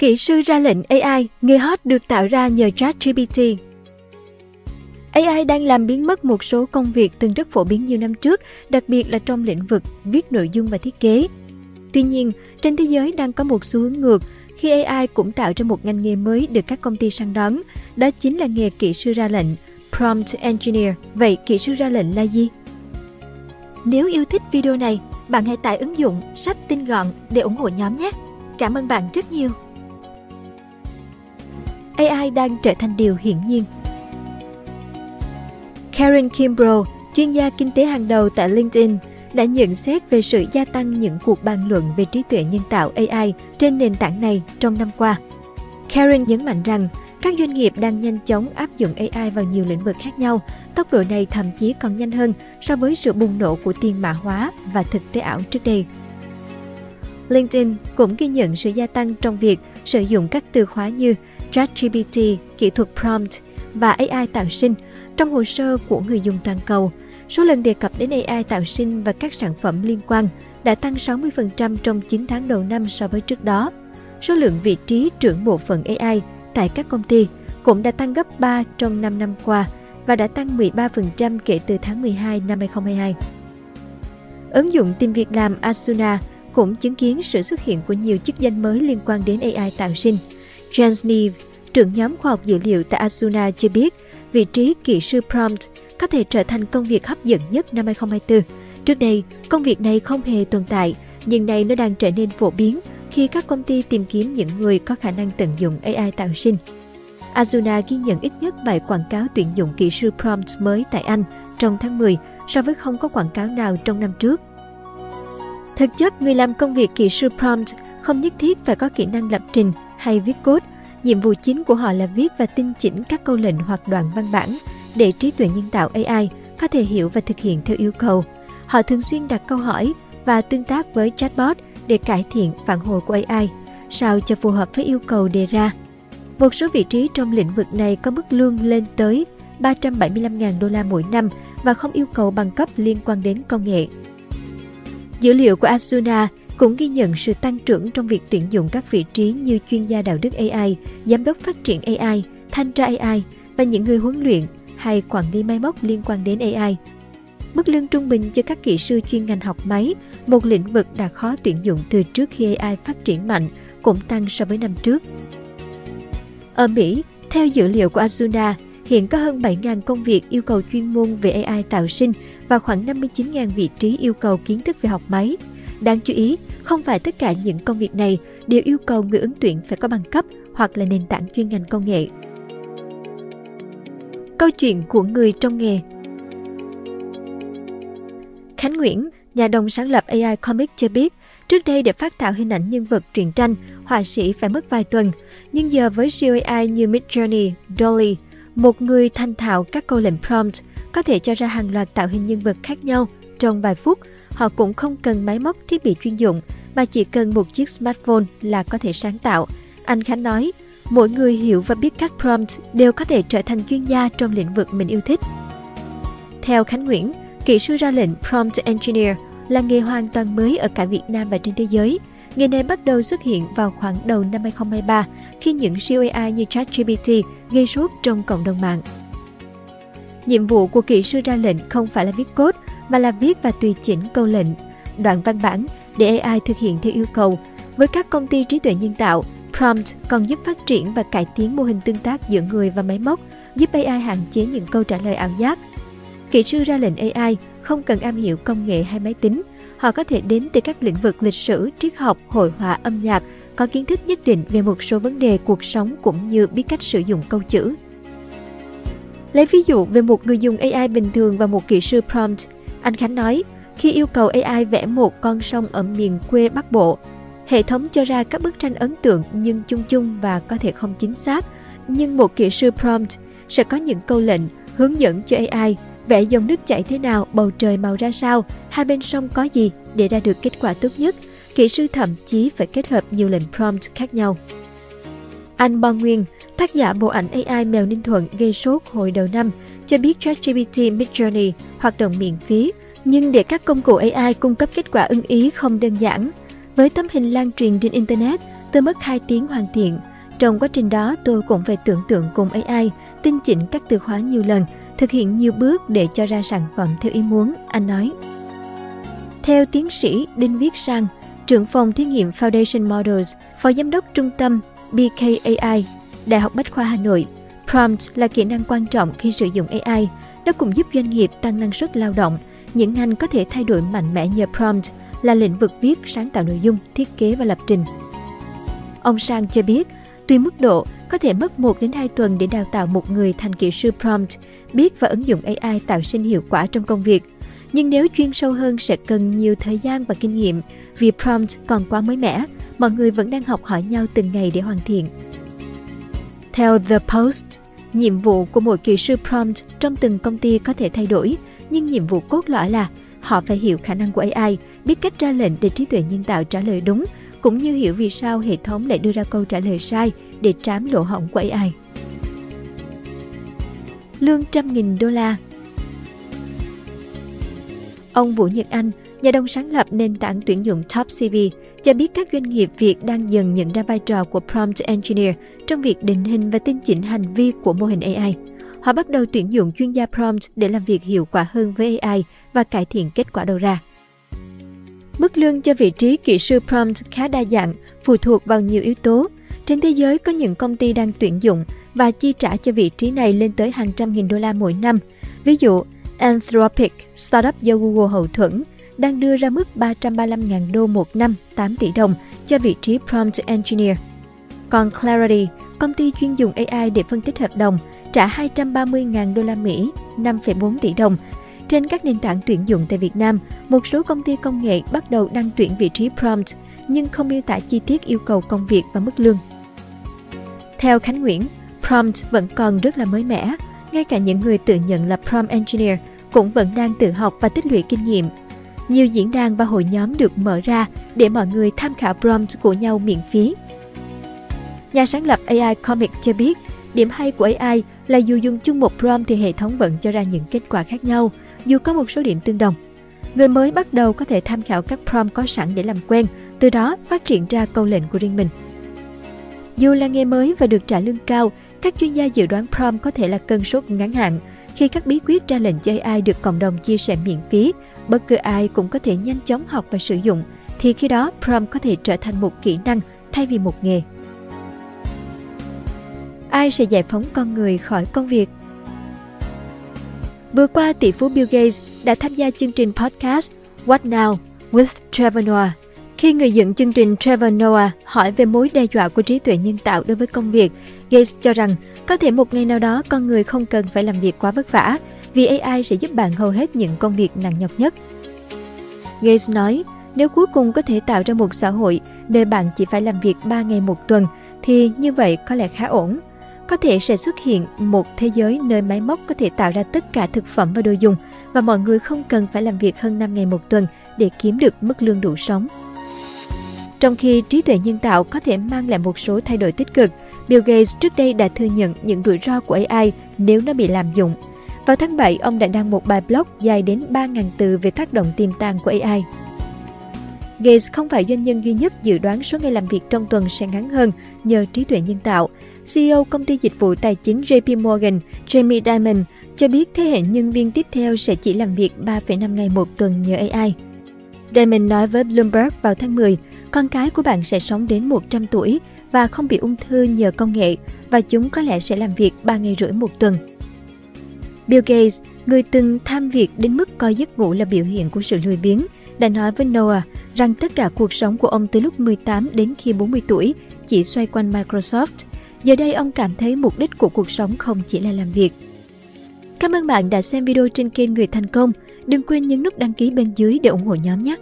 Kỹ sư ra lệnh AI, nghề hot được tạo ra nhờ ChatGPT. AI đang làm biến mất một số công việc từng rất phổ biến nhiều năm trước, đặc biệt là trong lĩnh vực viết nội dung và thiết kế. Tuy nhiên, trên thế giới đang có một xu hướng ngược khi AI cũng tạo ra một ngành nghề mới được các công ty săn đón, đó chính là nghề kỹ sư ra lệnh, prompt engineer. Vậy kỹ sư ra lệnh là gì? Nếu yêu thích video này, bạn hãy tải ứng dụng sách tinh gọn để ủng hộ nhóm nhé. Cảm ơn bạn rất nhiều. AI đang trở thành điều hiển nhiên. Karen Kimbrough, chuyên gia kinh tế hàng đầu tại LinkedIn, đã nhận xét về sự gia tăng những cuộc bàn luận về trí tuệ nhân tạo AI trên nền tảng này trong năm qua. Karen nhấn mạnh rằng các doanh nghiệp đang nhanh chóng áp dụng AI vào nhiều lĩnh vực khác nhau. Tốc độ này thậm chí còn nhanh hơn so với sự bùng nổ của tiền mã hóa và thực tế ảo trước đây. LinkedIn cũng ghi nhận sự gia tăng trong việc sử dụng các từ khóa như ChatGPT, kỹ thuật prompt và AI tạo sinh trong hồ sơ của người dùng toàn cầu. Số lần đề cập đến AI tạo sinh và các sản phẩm liên quan đã tăng 60% trong 9 tháng đầu năm so với trước đó. Số lượng vị trí trưởng bộ phận AI tại các công ty cũng đã tăng gấp 3 trong 5 năm qua và đã tăng 13% kể từ tháng 12 năm 2022. Ứng dụng tìm việc làm Asuna cũng chứng kiến sự xuất hiện của nhiều chức danh mới liên quan đến AI tạo sinh. Jens Neve, trưởng nhóm khoa học dữ liệu tại Asuna cho biết vị trí kỹ sư prompt có thể trở thành công việc hấp dẫn nhất năm 2024. Trước đây, công việc này không hề tồn tại, nhưng nay nó đang trở nên phổ biến khi các công ty tìm kiếm những người có khả năng tận dụng AI tạo sinh. Azuna ghi nhận ít nhất 7 quảng cáo tuyển dụng kỹ sư prompt mới tại Anh trong tháng 10 so với không có quảng cáo nào trong năm trước. Thực chất, người làm công việc kỹ sư prompt không nhất thiết phải có kỹ năng lập trình hay viết code. Nhiệm vụ chính của họ là viết và tinh chỉnh các câu lệnh hoặc đoạn văn bản để trí tuệ nhân tạo AI có thể hiểu và thực hiện theo yêu cầu. Họ thường xuyên đặt câu hỏi và tương tác với chatbot để cải thiện phản hồi của AI, sao cho phù hợp với yêu cầu đề ra. Một số vị trí trong lĩnh vực này có mức lương lên tới 375.000 đô la mỗi năm và không yêu cầu bằng cấp liên quan đến công nghệ. Dữ liệu của Asuna cũng ghi nhận sự tăng trưởng trong việc tuyển dụng các vị trí như chuyên gia đạo đức AI, giám đốc phát triển AI, thanh tra AI và những người huấn luyện hay quản lý máy móc liên quan đến AI. Mức lương trung bình cho các kỹ sư chuyên ngành học máy, một lĩnh vực đã khó tuyển dụng từ trước khi AI phát triển mạnh, cũng tăng so với năm trước. Ở Mỹ, theo dữ liệu của Azuna, hiện có hơn 7.000 công việc yêu cầu chuyên môn về AI tạo sinh và khoảng 59.000 vị trí yêu cầu kiến thức về học máy. Đáng chú ý, không phải tất cả những công việc này đều yêu cầu người ứng tuyển phải có bằng cấp hoặc là nền tảng chuyên ngành công nghệ. Câu chuyện của người trong nghề Khánh Nguyễn, nhà đồng sáng lập AI Comic cho biết, trước đây để phát thảo hình ảnh nhân vật truyện tranh, họa sĩ phải mất vài tuần, nhưng giờ với siêu AI như Midjourney, Dolly, một người thanh thạo các câu lệnh prompt có thể cho ra hàng loạt tạo hình nhân vật khác nhau trong vài phút. Họ cũng không cần máy móc thiết bị chuyên dụng, mà chỉ cần một chiếc smartphone là có thể sáng tạo. Anh Khánh nói, mỗi người hiểu và biết cách prompt đều có thể trở thành chuyên gia trong lĩnh vực mình yêu thích. Theo Khánh Nguyễn, kỹ sư ra lệnh prompt engineer là nghề hoàn toàn mới ở cả Việt Nam và trên thế giới. Nghề này bắt đầu xuất hiện vào khoảng đầu năm 2023 khi những siêu AI như ChatGPT gây sốt trong cộng đồng mạng. Nhiệm vụ của kỹ sư ra lệnh không phải là viết code mà là viết và tùy chỉnh câu lệnh, đoạn văn bản để AI thực hiện theo yêu cầu. Với các công ty trí tuệ nhân tạo, Prompt còn giúp phát triển và cải tiến mô hình tương tác giữa người và máy móc, giúp AI hạn chế những câu trả lời ảo giác. Kỹ sư ra lệnh AI không cần am hiểu công nghệ hay máy tính, họ có thể đến từ các lĩnh vực lịch sử, triết học, hội họa, âm nhạc, có kiến thức nhất định về một số vấn đề cuộc sống cũng như biết cách sử dụng câu chữ. Lấy ví dụ về một người dùng AI bình thường và một kỹ sư prompt, anh Khánh nói, khi yêu cầu AI vẽ một con sông ở miền quê Bắc Bộ, hệ thống cho ra các bức tranh ấn tượng nhưng chung chung và có thể không chính xác. Nhưng một kỹ sư prompt sẽ có những câu lệnh hướng dẫn cho AI vẽ dòng nước chảy thế nào, bầu trời màu ra sao, hai bên sông có gì để ra được kết quả tốt nhất. Kỹ sư thậm chí phải kết hợp nhiều lệnh prompt khác nhau. Anh Bon Nguyên, tác giả bộ ảnh AI Mèo Ninh Thuận gây sốt hồi đầu năm, cho biết ChatGPT Midjourney hoạt động miễn phí, nhưng để các công cụ AI cung cấp kết quả ưng ý không đơn giản. Với tấm hình lan truyền trên Internet, Tôi mất 2 tiếng hoàn thiện. Trong quá trình đó tôi cũng phải tưởng tượng cùng AI, tinh chỉnh các từ khóa nhiều lần, thực hiện nhiều bước để cho ra sản phẩm theo ý muốn, anh nói. Theo tiến sĩ Đinh Viết Sang, trưởng phòng thí nghiệm Foundation Models, phó giám đốc trung tâm BKAI, Đại học Bách khoa Hà Nội, prompt là kỹ năng quan trọng khi sử dụng AI. Nó cũng giúp doanh nghiệp tăng năng suất lao động. Những ngành có thể thay đổi mạnh mẽ nhờ prompt là lĩnh vực viết, sáng tạo nội dung, thiết kế và lập trình. Ông Sang cho biết, tùy mức độ, có thể mất 1 đến 2 tuần để đào tạo một người thành kỹ sư prompt, biết và ứng dụng AI tạo sinh hiệu quả trong công việc. Nhưng nếu chuyên sâu hơn sẽ cần nhiều thời gian và kinh nghiệm vì prompt còn quá mới mẻ, mọi người vẫn đang học hỏi nhau từng ngày để hoàn thiện. Theo The Post, nhiệm vụ của mỗi kỹ sư prompt trong từng công ty có thể thay đổi, nhưng nhiệm vụ cốt lõi là họ phải hiểu khả năng của AI, biết cách ra lệnh để trí tuệ nhân tạo trả lời đúng, cũng như hiểu vì sao hệ thống lại đưa ra câu trả lời sai để trám lỗ hỏng của AI. Lương trăm nghìn đô la Ông Vũ Nhật Anh, nhà đồng sáng lập nền tảng tuyển dụng Top CV, cho biết các doanh nghiệp Việt đang dần nhận ra vai trò của Prompt Engineer trong việc định hình và tinh chỉnh hành vi của mô hình AI. Họ bắt đầu tuyển dụng chuyên gia prompt để làm việc hiệu quả hơn với AI và cải thiện kết quả đầu ra. Mức lương cho vị trí kỹ sư prompt khá đa dạng, phụ thuộc vào nhiều yếu tố. Trên thế giới có những công ty đang tuyển dụng và chi trả cho vị trí này lên tới hàng trăm nghìn đô la mỗi năm. Ví dụ, Anthropic, startup do Google hậu thuẫn, đang đưa ra mức 335.000 đô một năm, 8 tỷ đồng cho vị trí Prompt Engineer. Còn Clarity, công ty chuyên dùng AI để phân tích hợp đồng, trả 230.000 đô la Mỹ, 5,4 tỷ đồng. Trên các nền tảng tuyển dụng tại Việt Nam, một số công ty công nghệ bắt đầu đăng tuyển vị trí prompt nhưng không miêu tả chi tiết yêu cầu công việc và mức lương. Theo Khánh Nguyễn, prompt vẫn còn rất là mới mẻ, ngay cả những người tự nhận là prompt engineer cũng vẫn đang tự học và tích lũy kinh nghiệm. Nhiều diễn đàn và hội nhóm được mở ra để mọi người tham khảo prompt của nhau miễn phí. Nhà sáng lập AI Comic cho biết, điểm hay của AI là dù dùng chung một prompt thì hệ thống vẫn cho ra những kết quả khác nhau, dù có một số điểm tương đồng. Người mới bắt đầu có thể tham khảo các prompt có sẵn để làm quen, từ đó phát triển ra câu lệnh của riêng mình. Dù là nghề mới và được trả lương cao, các chuyên gia dự đoán prompt có thể là cơn sốt ngắn hạn. Khi các bí quyết ra lệnh chơi AI được cộng đồng chia sẻ miễn phí, bất cứ ai cũng có thể nhanh chóng học và sử dụng, thì khi đó prompt có thể trở thành một kỹ năng thay vì một nghề. Ai sẽ giải phóng con người khỏi công việc? Vừa qua, tỷ phú Bill Gates đã tham gia chương trình podcast What Now with Trevor Noah. Khi người dựng chương trình Trevor Noah hỏi về mối đe dọa của trí tuệ nhân tạo đối với công việc, Gates cho rằng có thể một ngày nào đó con người không cần phải làm việc quá vất vả vì AI sẽ giúp bạn hầu hết những công việc nặng nhọc nhất. Gates nói, nếu cuối cùng có thể tạo ra một xã hội nơi bạn chỉ phải làm việc 3 ngày một tuần, thì như vậy có lẽ khá ổn. Có thể sẽ xuất hiện một thế giới nơi máy móc có thể tạo ra tất cả thực phẩm và đồ dùng và mọi người không cần phải làm việc hơn 5 ngày một tuần để kiếm được mức lương đủ sống. Trong khi trí tuệ nhân tạo có thể mang lại một số thay đổi tích cực, Bill Gates trước đây đã thừa nhận những rủi ro của AI nếu nó bị lạm dụng. Vào tháng 7, ông đã đăng một bài blog dài đến 3.000 từ về tác động tiềm tàng của AI. Gates không phải doanh nhân duy nhất dự đoán số ngày làm việc trong tuần sẽ ngắn hơn nhờ trí tuệ nhân tạo. CEO công ty dịch vụ tài chính JP Morgan, Jamie Dimon, cho biết thế hệ nhân viên tiếp theo sẽ chỉ làm việc 3,5 ngày một tuần nhờ AI. Dimon nói với Bloomberg vào tháng 10, con cái của bạn sẽ sống đến 100 tuổi và không bị ung thư nhờ công nghệ và chúng có lẽ sẽ làm việc 3 ngày rưỡi một tuần. Bill Gates, người từng tham việc đến mức coi giấc ngủ là biểu hiện của sự lười biếng, đã nói với Noah rằng tất cả cuộc sống của ông từ lúc 18 đến khi 40 tuổi chỉ xoay quanh Microsoft. Giờ đây ông cảm thấy mục đích của cuộc sống không chỉ là làm việc. Cảm ơn bạn đã xem video trên kênh Người Thành Công. Đừng quên nhấn nút đăng ký bên dưới để ủng hộ nhóm nhé!